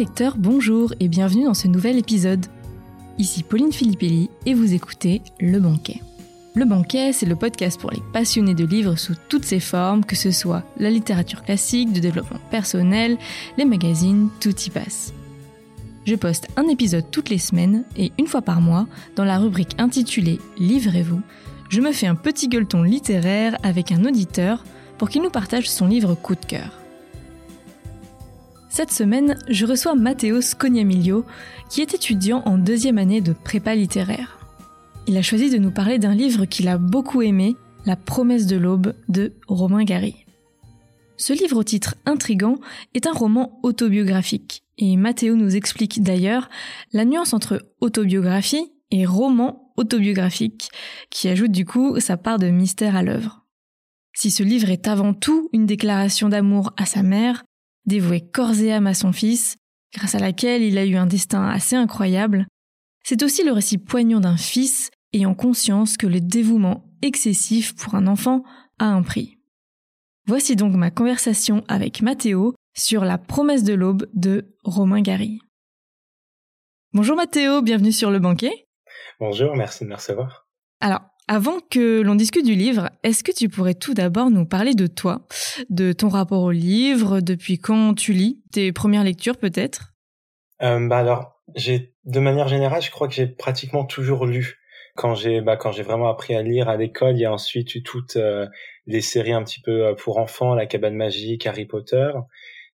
lecteurs, bonjour et bienvenue dans ce nouvel épisode. Ici Pauline Filippelli et vous écoutez Le Banquet. Le Banquet, c'est le podcast pour les passionnés de livres sous toutes ses formes, que ce soit la littérature classique, de développement personnel, les magazines, tout y passe. Je poste un épisode toutes les semaines et une fois par mois, dans la rubrique intitulée Livrez-vous, je me fais un petit gueuleton littéraire avec un auditeur pour qu'il nous partage son livre coup de cœur. Cette semaine, je reçois Matteo Scognamiglio, qui est étudiant en deuxième année de prépa littéraire. Il a choisi de nous parler d'un livre qu'il a beaucoup aimé, La promesse de l'aube de Romain Gary. Ce livre au titre intrigant est un roman autobiographique, et Matteo nous explique d'ailleurs la nuance entre autobiographie et roman autobiographique, qui ajoute du coup sa part de mystère à l'œuvre. Si ce livre est avant tout une déclaration d'amour à sa mère, dévouée corps et âme à son fils, grâce à laquelle il a eu un destin assez incroyable, c'est aussi le récit poignant d'un fils ayant conscience que le dévouement excessif pour un enfant a un prix. Voici donc ma conversation avec Mathéo sur La promesse de l'aube de Romain Gary. Bonjour Mathéo, bienvenue sur le banquet. Bonjour, merci de me recevoir. Alors, avant que l'on discute du livre, est-ce que tu pourrais tout d'abord nous parler de toi, de ton rapport au livre, depuis quand tu lis, tes premières lectures peut-être? Euh, Bah alors, j'ai de manière générale, je crois que j'ai pratiquement toujours lu. Quand j'ai bah, quand j'ai vraiment appris à lire à l'école, il y a ensuite eu toutes euh, les séries un petit peu euh, pour enfants, La Cabane Magique, Harry Potter.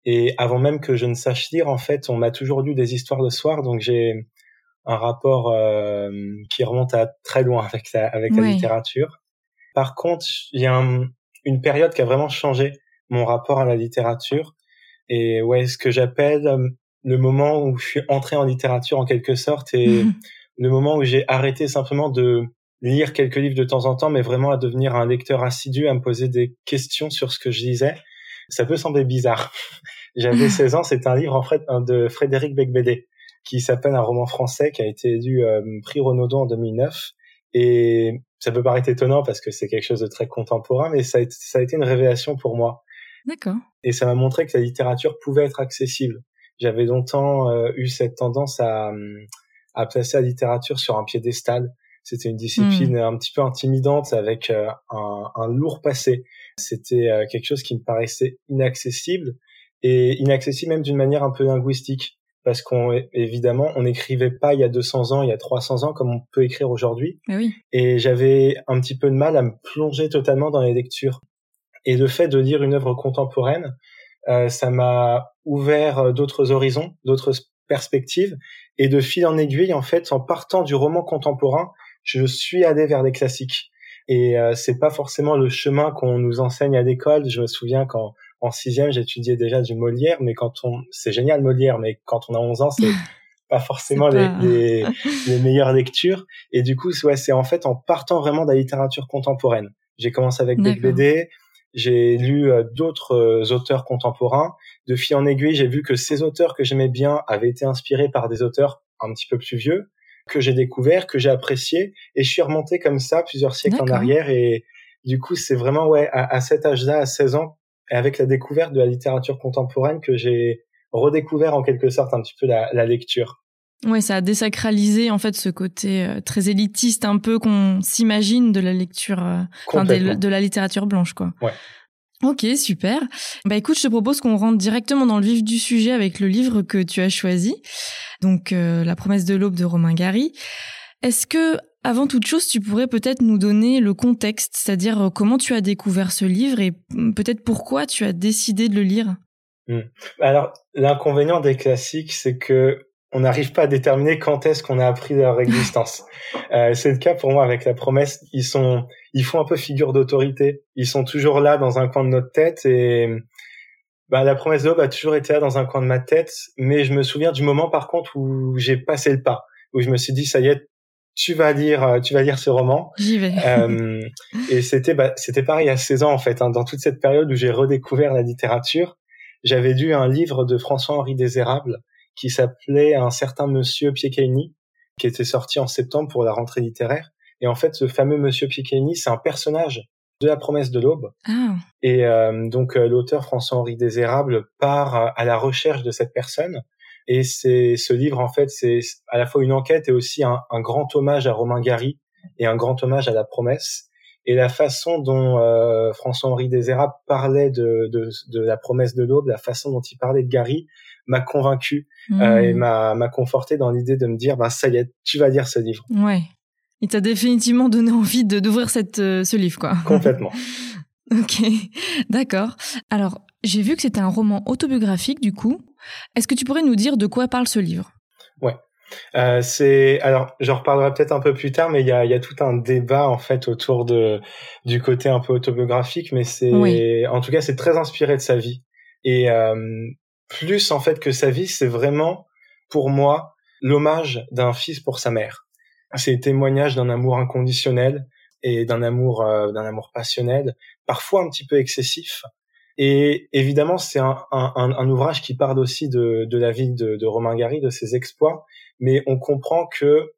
Et avant même que je ne sache lire, en fait, on m'a toujours lu des histoires de soir, donc j'ai un rapport euh, qui remonte à très loin avec la, avec la littérature. Par contre, il y a une période qui a vraiment changé mon rapport à la littérature. Et ouais, ce que j'appelle euh, le moment où je suis entré en littérature en quelque sorte et le moment où j'ai arrêté simplement de lire quelques livres de temps en temps, mais vraiment à devenir un lecteur assidu, à me poser des questions sur ce que je lisais. Ça peut sembler bizarre. J'avais 16 ans, c'est un livre en fait de Frédéric Becbédé qui s'appelle un roman français qui a été élu euh, prix Renaudot en 2009. Et ça peut paraître étonnant parce que c'est quelque chose de très contemporain, mais ça a, été, ça a été une révélation pour moi. D'accord. Et ça m'a montré que la littérature pouvait être accessible. J'avais longtemps euh, eu cette tendance à, à placer la littérature sur un piédestal. C'était une discipline hmm. un petit peu intimidante avec euh, un, un, lourd passé. C'était quelque chose qui me paraissait inaccessible et inaccessible même d'une manière un peu linguistique parce qu'on évidemment on n'écrivait pas il y a 200 ans, il y a 300 ans comme on peut écrire aujourd'hui. Oui. Et j'avais un petit peu de mal à me plonger totalement dans les lectures. Et le fait de lire une œuvre contemporaine, euh, ça m'a ouvert d'autres horizons, d'autres perspectives, et de fil en aiguille, en fait, en partant du roman contemporain, je suis allé vers les classiques. Et euh, c'est pas forcément le chemin qu'on nous enseigne à l'école. Je me souviens quand en sixième, j'étudiais déjà du Molière, mais quand on, c'est génial Molière, mais quand on a 11 ans, c'est pas forcément Les, les, meilleures lectures. Et du coup, ouais, c'est en fait en partant vraiment de la littérature contemporaine. J'ai commencé avec des BD, j'ai lu euh, d'autres euh, auteurs contemporains. De fil en aiguille, j'ai vu que ces auteurs que j'aimais bien avaient été inspirés par des auteurs un petit peu plus vieux, que j'ai découvert, que j'ai apprécié, et je suis remonté comme ça plusieurs siècles en arrière. Et du coup, c'est vraiment ouais, à, à cet âge-là, à 16 ans, et avec la découverte de la littérature contemporaine que j'ai redécouvert en quelque sorte un petit peu la, la lecture. Oui, ça a désacralisé en fait ce côté euh, très élitiste un peu qu'on s'imagine de la lecture, euh, de, la littérature blanche, quoi. Ouais. Ok, super. Bah écoute, je te propose qu'on rentre directement dans le vif du sujet avec le livre que tu as choisi, donc euh, La promesse de l'aube de Romain Gary. Est-ce que avant toute chose, tu pourrais peut-être nous donner le contexte, c'est-à-dire euh, comment tu as découvert ce livre et mm, peut-être pourquoi tu as décidé de le lire. Hmm. Alors, l'inconvénient des classiques, c'est que on n'arrive pas à déterminer quand est-ce qu'on a appris leur existence. euh, c'est le cas pour moi avec la promesse. Ils sont, ils font un peu figure d'autorité. Ils sont toujours là dans un coin de notre tête et bah, la promesse d'aube a toujours été là dans un coin de ma tête. Mais je me souviens du moment par contre où j'ai passé le pas, où je me suis dit ça y est, tu vas lire, euh, tu vas lire ce roman. J'y vais. euh, et c'était, bah, c'était pareil à 16 ans en fait. Hein, dans toute cette période où j'ai redécouvert la littérature, j'avais lu un livre de François-Henri Désérable qui s'appelait Un certain Monsieur Piecaini, qui était sorti en septembre pour la rentrée littéraire. Et en fait, ce fameux Monsieur Piecaini, c'est un personnage de La Promesse de l'Aube. Ah. Et euh, donc l'auteur François-Henri Désérable part à la recherche de cette personne Et c'est ce livre, en fait, c'est à la fois une enquête et aussi un, grand hommage à Romain Gary et un grand hommage à la promesse. Et la façon dont euh, François-Henri Deshayras parlait de, de, de, la promesse de l'aube, la façon dont il parlait de Gary, m'a convaincu euh, mmh. et m'a, m'a conforté dans l'idée de me dire, bah ça y est, tu vas lire ce livre. Ouais. Il t'a définitivement donné envie de d'ouvrir cette euh, ce livre, quoi. Complètement. ok, d'accord. Alors, j'ai vu que c'était un roman autobiographique, du coup. Est-ce que tu pourrais nous dire de quoi parle ce livre? Ouais. Euh, c'est alors j'en reparlerai peut-être un peu plus tard, mais il y a, y a tout un débat en fait autour de du côté un peu autobiographique, mais c'est en tout cas c'est très inspiré de sa vie et euh, plus en fait que sa vie, c'est vraiment pour moi l'hommage d'un fils pour sa mère. C'est témoignage d'un amour inconditionnel et d'un amour euh, d'un amour passionnel, parfois un petit peu excessif, et évidemment, c'est un, un, un, ouvrage qui parle aussi de, de la vie de, de, Romain Gary, de ses exploits, mais on comprend que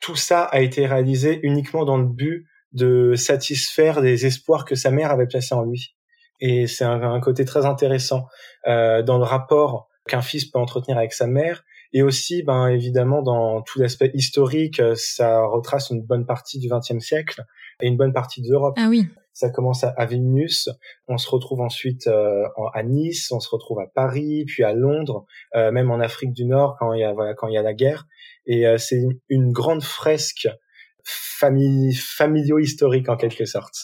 tout ça a été réalisé uniquement dans le but de satisfaire les espoirs que sa mère avait placés en lui. Et c'est un, un, côté très intéressant euh, dans le rapport qu'un fils peut entretenir avec sa mère, et aussi, ben évidemment, dans tout l'aspect historique, ça retrace une bonne partie du XXe siècle et une bonne partie d'Europe. Ah oui. Ça commence à, Vilnius, on se retrouve ensuite euh, à Nice, on se retrouve à Paris, puis à Londres, euh, même en Afrique du Nord quand il y a voilà, quand il y a la guerre. Et euh, c'est une, grande fresque famille familio-historique en quelque sorte.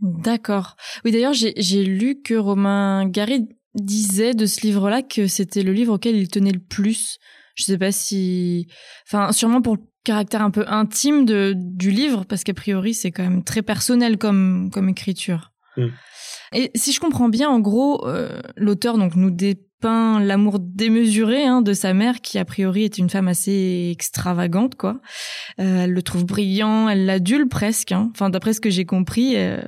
D'accord. Oui, d'ailleurs, j'ai lu que Romain Gary disait de ce livre-là que c'était le livre auquel il tenait le plus. Je sais pas si, enfin, sûrement pour caractère un peu intime de, du livre, parce qu'a priori, c'est quand même très personnel comme, comme écriture. Mm. Et si je comprends bien, en gros, euh, l'auteur donc nous dépeint l'amour démesuré hein, de sa mère, qui a priori est une femme assez extravagante, quoi. Euh, elle le trouve brillant, elle l'adule presque. Hein. Enfin, d'après ce que j'ai compris, euh,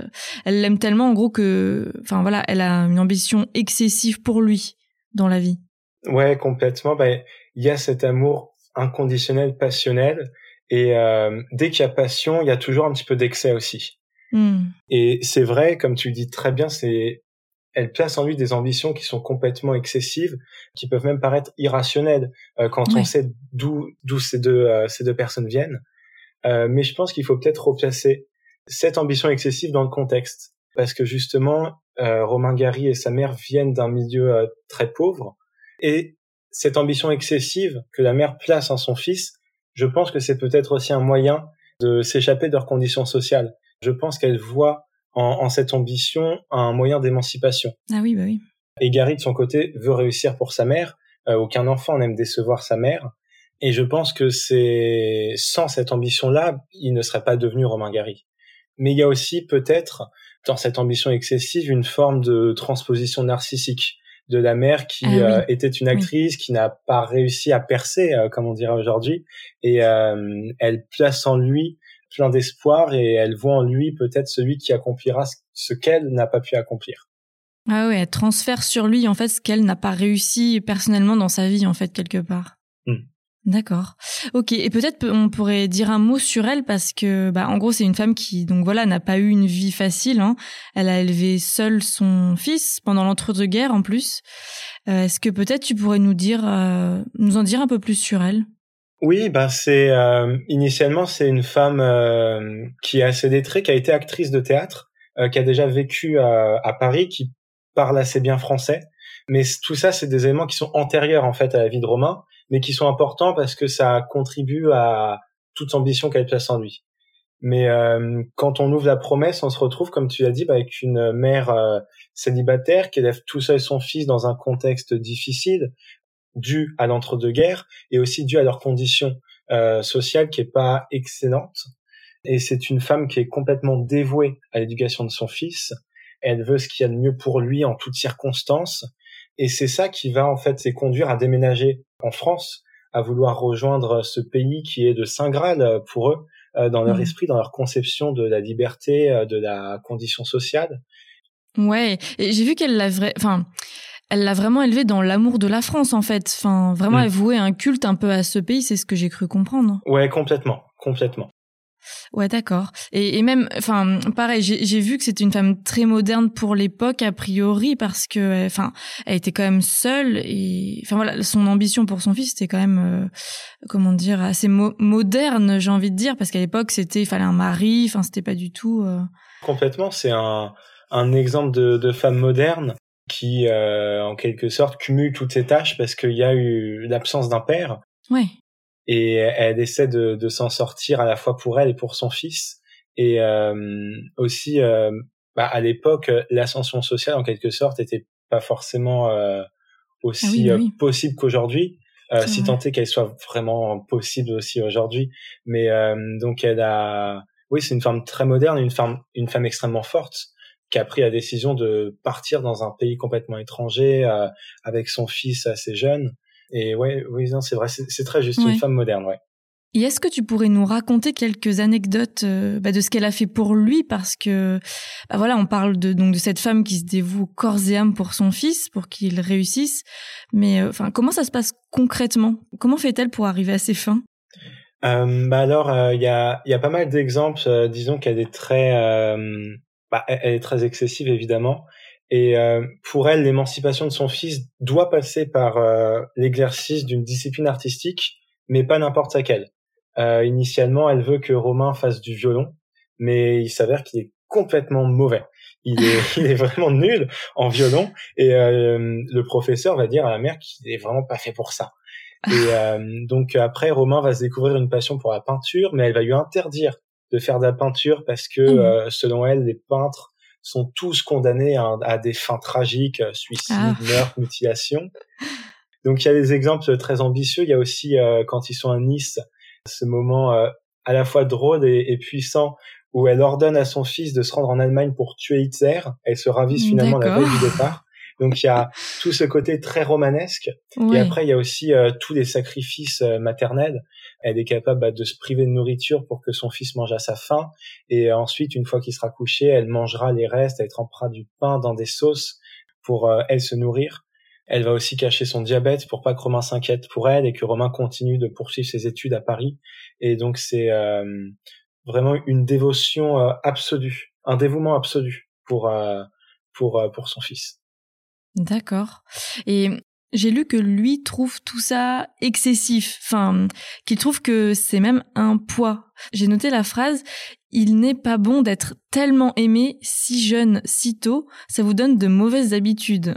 elle l'aime tellement, en gros, que, enfin voilà, elle a une ambition excessive pour lui dans la vie. Ouais, complètement. Ben, il y a cet amour inconditionnel, passionnel. Et euh, dès qu'il y a passion, il y a toujours un petit peu d'excès aussi. Hmm. Et c'est vrai, comme tu le dis très bien, c'est elle place en lui des ambitions qui sont complètement excessives, qui peuvent même paraître irrationnelles euh, quand on sait d'où d'où ces deux euh, ces deux personnes viennent. mais je pense qu'il faut peut-être replacer cette ambition excessive dans le contexte, parce que justement, Romain Gary et sa mère viennent d'un milieu très pauvre, et cette ambition excessive que la mère place en son fils, je pense que c'est peut-être aussi un moyen de s'échapper de leurs conditions sociales. Je pense qu'elle voit en, cette ambition un moyen d'émancipation. Ah oui, bah oui. Et Gary, de son côté, veut réussir pour sa mère. Euh, aucun enfant n'aime décevoir sa mère. Et je pense que c'est sans cette ambition-là, il ne serait pas devenu Romain Gary. Mais il y a aussi peut-être dans cette ambition excessive une forme de transposition narcissique de la mère qui ah euh, était une actrice qui n'a pas réussi à percer, euh, comme on dirait aujourd'hui, et euh, elle place en lui plein d'espoir et elle voit en lui peut-être celui qui accomplira ce qu'elle n'a pas pu accomplir. Ah ouais, elle transfère sur lui en fait ce qu'elle n'a pas réussi personnellement dans sa vie en fait quelque part. D'accord. Ok. Et peut-être on pourrait dire un mot sur elle parce que, bah, en gros, c'est une femme qui, donc voilà, n'a pas eu une vie facile. Hein. Elle a élevé seule son fils pendant l'entre-deux-guerres en plus. Euh, est-ce que peut-être tu pourrais nous dire, euh, nous en dire un peu plus sur elle? Oui, bah c'est euh, initialement c'est une femme qui est assez lettrée, qui a été actrice de théâtre, qui a déjà vécu à Paris, qui parle assez bien français. Mais tout ça, c'est des éléments qui sont antérieurs en fait à la vie de Romain mais qui sont importants parce que ça contribue à toute ambition qu'elle place en lui. Mais euh, quand on ouvre la promesse, on se retrouve, comme tu l'as dit, bah, avec une mère euh, célibataire qui élève tout seul son fils dans un contexte difficile, dû à l'entre-deux-guerres et aussi dû à leurs conditions euh, sociales qui est pas excellente. Et c'est une femme qui est complètement dévouée à l'éducation de son fils. Elle veut ce qu'il y a de mieux pour lui en toutes circonstances. Et c'est ça qui va en fait c'est conduire à déménager en France, à vouloir rejoindre ce pays qui est de saint Graal pour eux, euh, dans leur mmh. esprit, dans leur conception de la liberté, euh, de la condition sociale. Ouais, et j'ai vu qu'elle l'a vrai, enfin, elle l'a vraiment élevé dans l'amour de la France en fait. Enfin, vraiment, mmh. elle vouait un culte un peu à ce pays, c'est ce que j'ai cru comprendre. Ouais, complètement, complètement. Ouais, d'accord. Et, et, même, enfin, pareil, j'ai vu que c'était une femme très moderne pour l'époque a priori parce que, enfin, elle était quand même seule et, enfin voilà, son ambition pour son fils c'était quand même, euh, comment dire, assez moderne, j'ai envie de dire, parce qu'à l'époque c'était, il fallait un mari, enfin, c'était pas du tout. Euh... Complètement, c'est un un exemple de, de femme moderne qui, euh, en quelque sorte, cumule toutes ses tâches parce qu'il y a eu l'absence d'un père. Ouais et elle essaie de, de s'en sortir à la fois pour elle et pour son fils. Et euh, aussi, euh, bah, à l'époque, l'ascension sociale, en quelque sorte, était pas forcément euh, aussi ah euh, possible qu'aujourd'hui, euh, si tant est qu'elle soit vraiment possible aussi aujourd'hui. Mais donc, elle a, oui, c'est une femme très moderne, une femme, une femme extrêmement forte qui a pris la décision de partir dans un pays complètement étranger avec son fils assez jeune et ouais, oui, c'est vrai, c'est très juste une femme moderne, ouais. Et est-ce que tu pourrais nous raconter quelques anecdotes euh, bah, de ce qu'elle a fait pour lui? Parce que bah, voilà on parle de donc de cette femme qui se dévoue corps et âme pour son fils pour qu'il réussisse. Mais euh, enfin comment ça se passe concrètement? Comment fait-elle pour arriver à ses fins? Euh, bah alors euh, il y a il y a pas mal d'exemples disons qu'elle est très bah, elle est très excessive évidemment et euh, pour elle, l'émancipation de son fils doit passer par euh, l'exercice d'une discipline artistique, mais pas n'importe laquelle. Euh, initialement, elle veut que Romain fasse du violon, mais il s'avère qu'il est complètement mauvais. Il est, il est vraiment nul en violon, et le professeur va dire à la mère qu'il est vraiment pas fait pour ça. Et donc après, Romain va se découvrir une passion pour la peinture, mais elle va lui interdire de faire de la peinture parce que, mmh. selon elle, les peintres sont tous condamnés à, des fins tragiques, euh, suicide, ah. meurtre, mutilation. Donc il y a des exemples très ambitieux. Il y a aussi euh, quand ils sont à Nice, ce moment euh, à la fois drôle et, puissant où elle ordonne à son fils de se rendre en Allemagne pour tuer Hitler. Elle se ravise finalement la veille du départ. Donc il y a tout ce côté très romanesque. Et après il y a aussi tous les sacrifices maternels elle est capable bah, de se priver de nourriture pour que son fils mange à sa faim. Et ensuite, une fois qu'il sera couché, elle mangera les restes, elle trempera du pain dans des sauces pour euh, elle se nourrir. Elle va aussi cacher son diabète pour pas que Romain s'inquiète pour elle et que Romain continue de poursuivre ses études à Paris. Et donc c'est euh, vraiment une dévotion euh, absolue, un dévouement absolu pour pour pour son fils. D'accord. Et j'ai lu que lui trouve tout ça excessif, enfin, qu'il trouve que c'est même un poids. J'ai noté la phrase Il n'est pas bon d'être tellement aimé si jeune, si tôt, ça vous donne de mauvaises habitudes.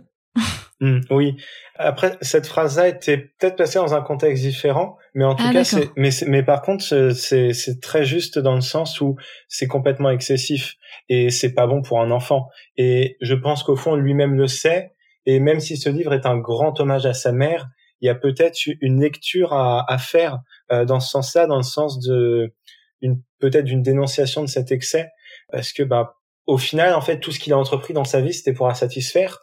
Mmh, oui. Après, cette phrase-là était peut-être passée dans un contexte différent, mais en tout ah, cas, c'est, mais, mais par contre, c'est, c'est très juste dans le sens où c'est complètement excessif et c'est pas bon pour un enfant. Et je pense qu'au fond, lui-même le sait et même si ce livre est un grand hommage à sa mère, il y a peut-être une lecture à, à faire euh, dans ce sens-là, dans le sens de une peut-être d'une dénonciation de cet excès, parce que bah au final, en fait, tout ce qu'il a entrepris dans sa vie, c'était pour la satisfaire,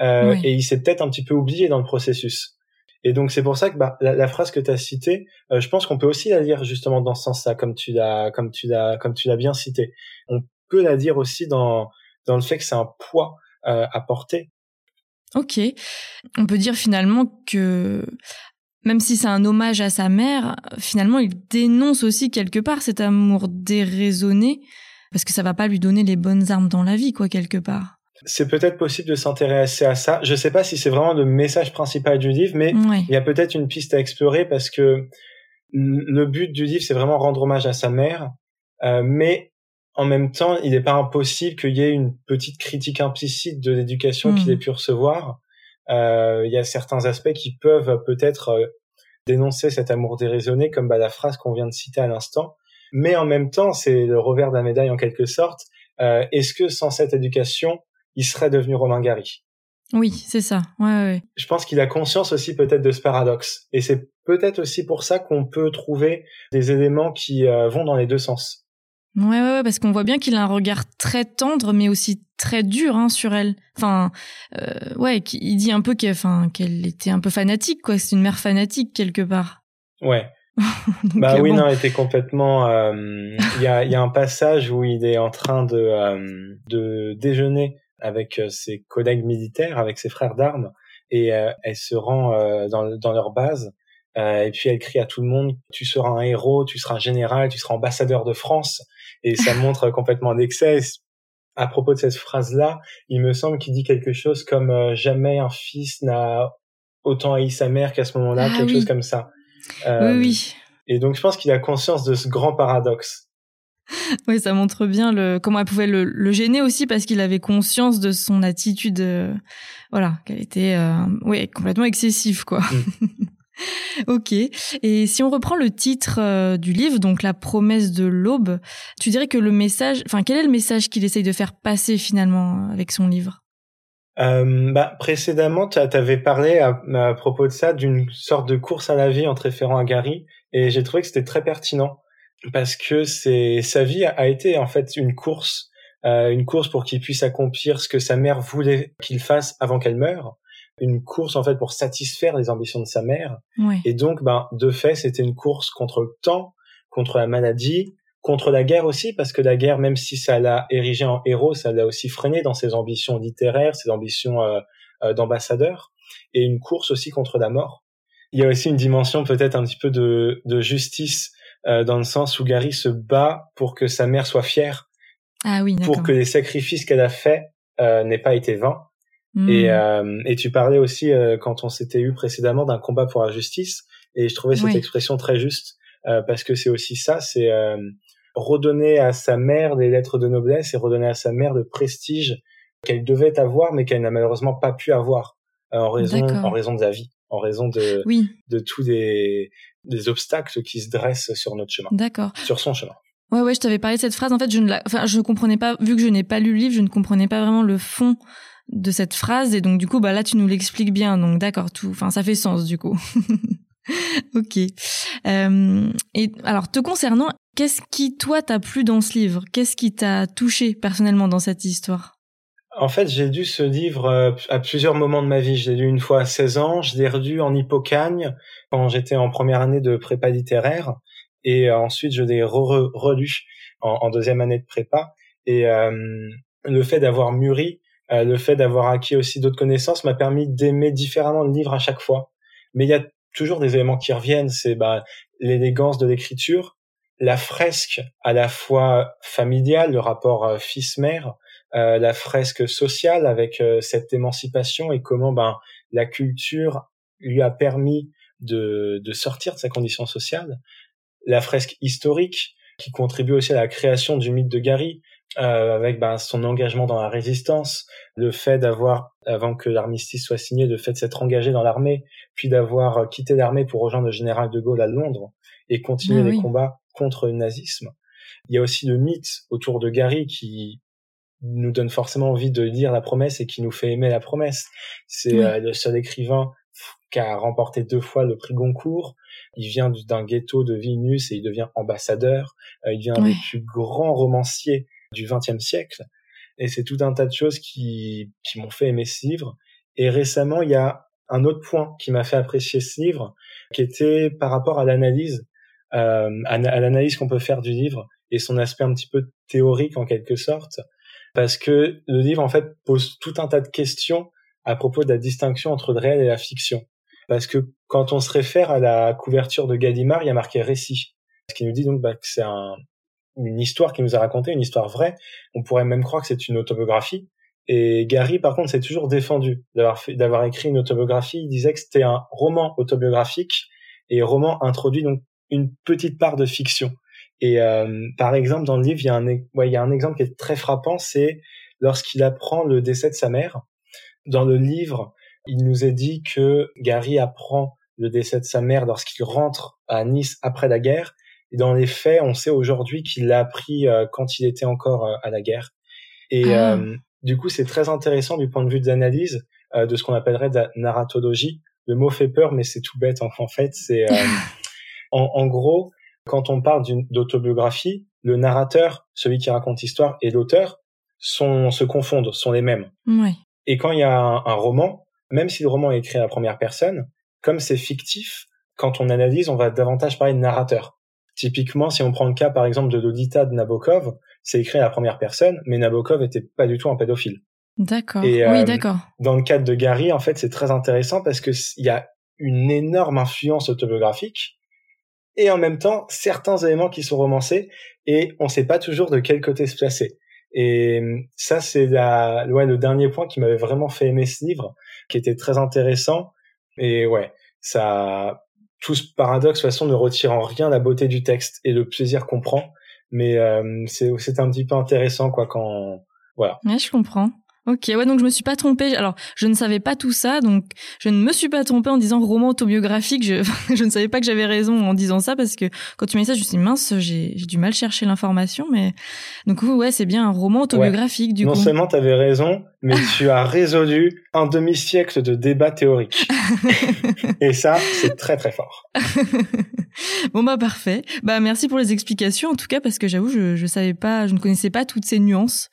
euh, et il s'est peut-être un petit peu oublié dans le processus. Et donc c'est pour ça que bah, la, phrase que tu as citée, euh, je pense qu'on peut aussi la lire justement dans ce sens-là, comme tu l'as, comme tu l'as, comme tu l'as bien cité. On peut la dire aussi dans dans le fait que c'est un poids euh, à porter. Ok. On peut dire finalement que même si c'est un hommage à sa mère, finalement, il dénonce aussi quelque part cet amour déraisonné, parce que ça va pas lui donner les bonnes armes dans la vie, quoi, quelque part. C'est peut-être possible de s'intéresser à ça. Je sais pas si c'est vraiment le message principal du livre, mais il y a peut-être une piste à explorer parce que le but du livre, c'est vraiment rendre hommage à sa mère, euh, mais en même temps, il n'est pas impossible qu'il y ait une petite critique implicite de l'éducation qu'il hmm. ait pu recevoir. Euh, il y a certains aspects qui peuvent peut-être euh, dénoncer cet amour déraisonné, comme bah, la phrase qu'on vient de citer à l'instant. Mais en même temps, c'est le revers de la médaille en quelque sorte. Euh, Est-ce que sans cette éducation, il serait devenu Romain Gary? Oui, c'est ça. Ouais, ouais. Je pense qu'il a conscience aussi peut-être de ce paradoxe. Et c'est peut-être aussi pour ça qu'on peut trouver des éléments qui euh, vont dans les deux sens. Ouais, ouais, ouais parce qu'on voit bien qu'il a un regard très tendre, mais aussi très dur hein, sur elle. Enfin, euh, ouais, il dit un peu qu'elle, enfin, qu'elle était un peu fanatique, quoi. C'est une mère fanatique quelque part. Ouais. bah oui, non, elle était complètement. Euh, il y, a, y a un passage où il est en train de euh, de déjeuner avec euh, ses collègues militaires, avec ses frères d'armes, et elle se rend dans, dans leur base et puis elle crie à tout le monde tu seras un héros tu seras un général tu seras ambassadeur de France. Et ça montre complètement d'excès à propos de cette phrase là il me semble qu'il dit quelque chose comme jamais un fils n'a autant haï sa mère qu'à ce moment-là ah quelque chose comme ça. Oui oui. et donc je pense qu'il a conscience de ce grand paradoxe. Oui, ça montre bien le, comment elle pouvait le, gêner aussi parce qu'il avait conscience de son attitude, euh, voilà, qu'elle était, euh, oui, complètement excessive, quoi. Mm. ok. Et si on reprend le titre euh, du livre, donc la promesse de l'aube, tu dirais que le message, enfin, quel est le message qu'il essaye de faire passer finalement avec son livre? Bah, précédemment, tu avais parlé à, à, propos de ça d'une sorte de course à la vie en te référant à Gary, et j'ai trouvé que c'était très pertinent parce que c'est sa vie a été en fait une course, euh, une course pour qu'il puisse accomplir ce que sa mère voulait qu'il fasse avant qu'elle meure, une course en fait pour satisfaire les ambitions de sa mère. Et donc, ben de fait, c'était une course contre le temps, contre la maladie, contre la guerre aussi, parce que la guerre, même si ça l'a érigé en héros, ça l'a aussi freiné dans ses ambitions littéraires, ses ambitions euh, euh, d'ambassadeur, et une course aussi contre la mort. Il y a aussi une dimension peut-être un petit peu de, de justice euh, dans le sens où Gary se bat pour que sa mère soit fière, ah oui, pour que les sacrifices qu'elle a faits euh, n'aient pas été vains. Hmm. Et, euh, et tu parlais aussi euh, quand on s'était eu précédemment d'un combat pour la justice, et je trouvais cette expression très juste parce que c'est aussi ça, c'est redonner à sa mère des lettres de noblesse et redonner à sa mère le prestige qu'elle devait avoir mais qu'elle n'a malheureusement pas pu avoir en raison en raison de la vie en raison de oui. de tous des des obstacles qui se dressent sur notre chemin. D'accord. Sur son chemin. Ouais, ouais, je t'avais parlé de cette phrase. En fait, je ne la, enfin, je comprenais pas, vu que je n'ai pas lu le livre, je ne comprenais pas vraiment le fond de cette phrase. Et donc, du coup, bah là, tu nous l'expliques bien. Donc, d'accord, tout, enfin, ça fait sens, du coup. ok. Euh, et alors, te concernant, qu'est-ce qui, toi, t'a plu dans ce livre? Qu'est-ce qui t'a touché personnellement dans cette histoire? En fait, j'ai lu ce livre euh, à plusieurs moments de ma vie. Je l'ai lu une fois à 16 ans, je l'ai relu en Hippocagne quand j'étais en première année de prépa littéraire, et euh, ensuite je l'ai relu en, deuxième année de prépa. Et le fait d'avoir mûri, le fait d'avoir acquis aussi d'autres connaissances m'a permis d'aimer différemment le livre à chaque fois. Mais il y a toujours des éléments qui reviennent, c'est bah, l'élégance de l'écriture, la fresque à la fois familiale, le rapport fils-mère, euh, la fresque sociale avec euh, cette émancipation et comment ben la culture lui a permis de, de sortir de sa condition sociale. La fresque historique qui contribue aussi à la création du mythe de Gary, euh, avec ben, son engagement dans la résistance, le fait d'avoir, avant que l'armistice soit signé, le fait de s'être engagé dans l'armée, puis d'avoir quitté l'armée pour rejoindre le général de Gaulle à Londres et continuer ah les combats contre le nazisme. Il y a aussi le mythe autour de Gary qui nous donne forcément envie de lire la promesse et qui nous fait aimer la promesse. C'est euh, le seul écrivain qui a remporté deux fois le prix Goncourt. Il vient d'un ghetto de Vilnius et il devient ambassadeur. Euh, il devient un des plus grands romanciers du XXe siècle. Et c'est tout un tas de choses qui, qui m'ont fait aimer ce livre. Et récemment, il y a un autre point qui m'a fait apprécier ce livre, qui était par rapport à l'analyse, euh, à l'analyse qu'on peut faire du livre et son aspect un petit peu théorique en quelque sorte parce que le livre en fait pose tout un tas de questions à propos de la distinction entre le réel et la fiction. Parce que quand on se réfère à la couverture de Gallimard, il y a marqué récit, ce qui nous dit donc bah, que c'est un, une histoire qui nous a raconté, une histoire vraie. On pourrait même croire que c'est une autobiographie. Et Gary, par contre, s'est toujours défendu d'avoir d'avoir écrit une autobiographie. Il disait que c'était un roman autobiographique et roman introduit donc une petite part de fiction. Et euh, par exemple, dans le livre, il y, a un, ouais, il y a un exemple qui est très frappant, c'est lorsqu'il apprend le décès de sa mère. Dans le livre, il nous est dit que Gary apprend le décès de sa mère lorsqu'il rentre à Nice après la guerre. Et dans les faits, on sait aujourd'hui qu'il l'a appris euh, quand il était encore euh, à la guerre. Et ah. du coup, c'est très intéressant du point de vue de l'analyse de ce qu'on appellerait de la narratologie. Le mot fait peur, mais c'est tout bête en, fait. C'est en, en, gros, quand on parle d'autobiographie, le narrateur, celui qui raconte l'histoire, et l'auteur sont, se confondent, sont les mêmes. Et quand il y a un, roman, même si le roman est écrit à la première personne, comme c'est fictif, quand on analyse, on va davantage parler de narrateur. Typiquement, si on prend le cas, par exemple, de Lolita de Nabokov, c'est écrit à la première personne, mais Nabokov était pas du tout un pédophile. D'accord. oui, euh, d'accord. Dans le cadre de Gary, en fait, c'est très intéressant parce que il y a une énorme influence autobiographique et en même temps certains éléments qui sont romancés et on ne sait pas toujours de quel côté se placer. Et ça, c'est la, ouais, le dernier point qui m'avait vraiment fait aimer ce livre, qui était très intéressant. Et ouais, ça, tout ce paradoxe, de toute façon, ne retire en rien la beauté du texte et le plaisir qu'on prend. Mais euh, c'est, un petit peu intéressant, quoi, quand, voilà. Ouais, je comprends. Ok, ouais, donc je me suis pas trompée. Alors, je ne savais pas tout ça, donc je ne me suis pas trompée en disant roman autobiographique. Je, je ne savais pas que j'avais raison en disant ça parce que quand tu m'as dit ça, je me suis dit mince, j'ai, du mal chercher l'information, mais donc ouais, c'est bien un roman autobiographique du non coup. Non seulement tu avais raison, mais tu as résolu un demi-siècle de débat théorique. Et ça, c'est très très fort. bon bah parfait. Bah merci pour les explications en tout cas parce que j'avoue je je savais pas, je ne connaissais pas toutes ces nuances.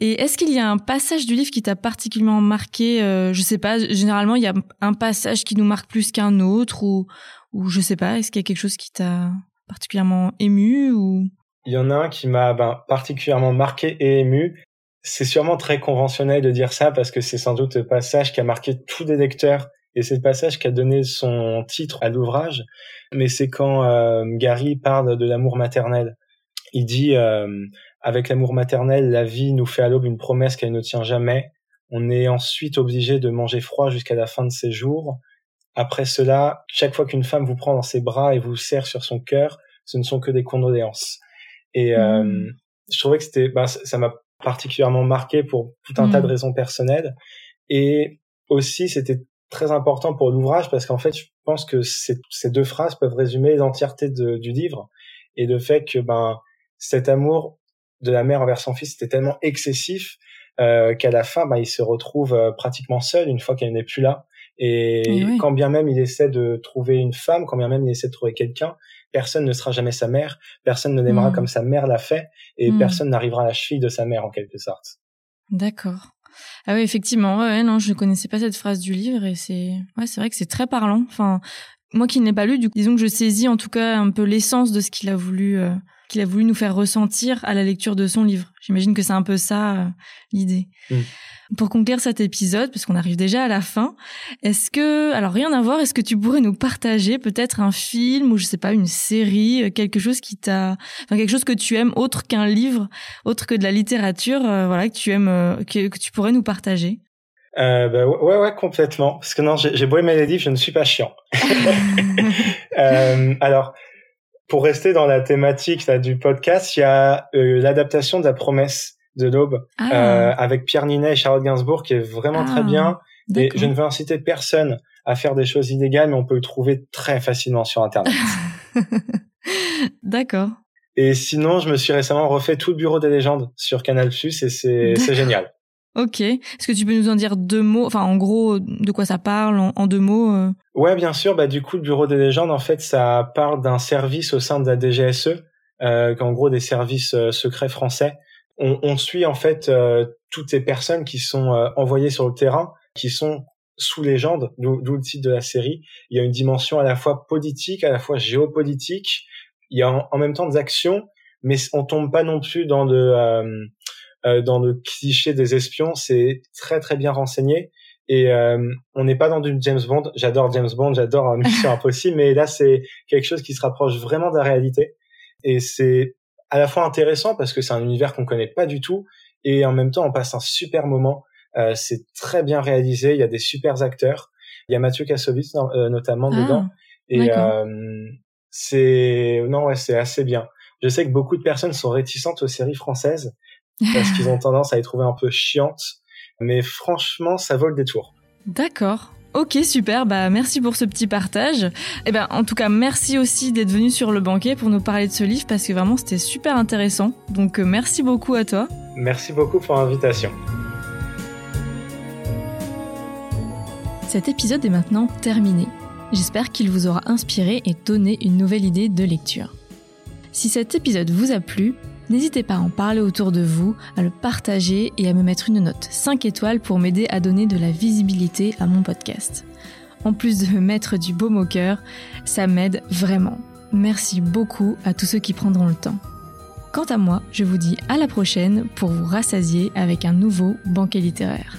Et est-ce qu'il y a un passage du livre qui t'a particulièrement marqué euh, Je sais pas. Généralement il y a un passage qui nous marque plus qu'un autre ou ou je sais pas. Est-ce qu'il y a quelque chose qui t'a particulièrement ému ou? Il y en a un qui m'a ben, particulièrement marqué et ému c'est sûrement très conventionnel de dire ça parce que c'est sans doute le passage qui a marqué tous les lecteurs et c'est le passage qui a donné son titre à l'ouvrage. Mais c'est quand euh, Gary parle de l'amour maternel. Il dit euh, avec l'amour maternel, la vie nous fait à l'aube une promesse qu'elle ne tient jamais. On est ensuite obligé de manger froid jusqu'à la fin de ses jours. Après cela, chaque fois qu'une femme vous prend dans ses bras et vous serre sur son cœur, ce ne sont que des condoléances. Et euh, mmh. je trouvais que c'était, bah, ça m'a particulièrement marqué pour tout un tas de mm. raisons personnelles. Et aussi, c'était très important pour l'ouvrage parce qu'en fait, je pense que ces, deux phrases peuvent résumer l'entièreté du livre et le fait que ben cet amour de la mère envers son fils était tellement excessif euh, qu'à la fin, ben, il se retrouve euh, pratiquement seul une fois qu'elle n'est plus là. Et, quand bien même il essaie de trouver une femme, quand bien même il essaie de trouver quelqu'un, personne ne sera jamais sa mère, personne ne l'aimera mm. comme sa mère l'a fait, et mm. personne n'arrivera à la cheville de sa mère en quelque sorte. D'accord. Ah oui, effectivement. Ouais, non, je ne connaissais pas cette phrase du livre et c'est, ouais, c'est vrai que c'est très parlant. Enfin, moi qui ne l'ai pas lu, du coup, disons que je saisis en tout cas un peu l'essence de ce qu'il a voulu, euh, qu'il a voulu nous faire ressentir à la lecture de son livre. J'imagine que c'est un peu ça euh, l'idée. Mm. Pour conclure cet épisode, parce qu'on arrive déjà à la fin, est-ce que, alors rien à voir, est-ce que tu pourrais nous partager peut-être un film ou je sais pas une série, euh, quelque chose qui t'a, enfin quelque chose que tu aimes autre qu'un livre, autre que de la littérature, euh, voilà que tu aimes, que, tu pourrais nous partager? Euh, bah, ouais, ouais, complètement. Parce que non, j'ai beau aimer les livres, je ne suis pas chiant. euh, alors, pour rester dans la thématique là, du podcast, il y a l'adaptation de La Promesse de l'Aube ah. euh, avec Pierre Ninet et Charlotte Gainsbourg qui est vraiment très ah, bien. Et je ne veux inciter personne à faire des choses illégales, mais on peut le trouver très facilement sur Internet. D'accord. Et sinon, je me suis récemment refait tout le bureau des légendes sur Canal+, et c'est génial. Ok. Est-ce que tu peux nous en dire deux mots Enfin, en gros, de quoi ça parle en, deux mots euh? Ouais, bien sûr. Bah, du coup, le Bureau des légendes, en fait, ça parle d'un service au sein de la DGSE, euh, en gros des services euh, secrets français, on, on, suit en fait euh, toutes ces personnes qui sont euh, envoyées sur le terrain, qui sont sous légende, d'où le titre de la série. Il y a une dimension à la fois politique, à la fois géopolitique. Il y a en, même temps des actions, mais on tombe pas non plus dans euh, dans le cliché des espions. C'est très très bien renseigné et on n'est pas dans du James Bond. J'adore James Bond, j'adore Mission Impossible, mais là c'est quelque chose qui se rapproche vraiment de la réalité et c'est à la fois intéressant parce que c'est un univers qu'on connaît pas du tout et en même temps on passe un super moment. Euh, c'est très bien réalisé, il y a des super acteurs. Il y a Mathieu Kassovitz euh, notamment ah, dedans et euh, c'est non ouais c'est assez bien. Je sais que beaucoup de personnes sont réticentes aux séries françaises parce qu'ils ont tendance à les trouver un peu chiantes, mais franchement ça vaut le détour. D'accord. Ok, super. Bah, merci pour ce petit partage. Et eh ben, en tout cas, merci aussi d'être venu sur le banquet pour nous parler de ce livre parce que vraiment, c'était super intéressant. Donc, euh, merci beaucoup à toi. Merci beaucoup pour l'invitation. Cet épisode est maintenant terminé. J'espère qu'il vous aura inspiré et donné une nouvelle idée de lecture. Si cet épisode vous a plu, N'hésitez pas à en parler autour de vous, à le partager et à me mettre une note 5 étoiles pour m'aider à donner de la visibilité à mon podcast. En plus de me mettre du baume au cœur, ça m'aide vraiment. Merci beaucoup à tous ceux qui prendront le temps. Quant à moi, je vous dis à la prochaine pour vous rassasier avec un nouveau banquet littéraire.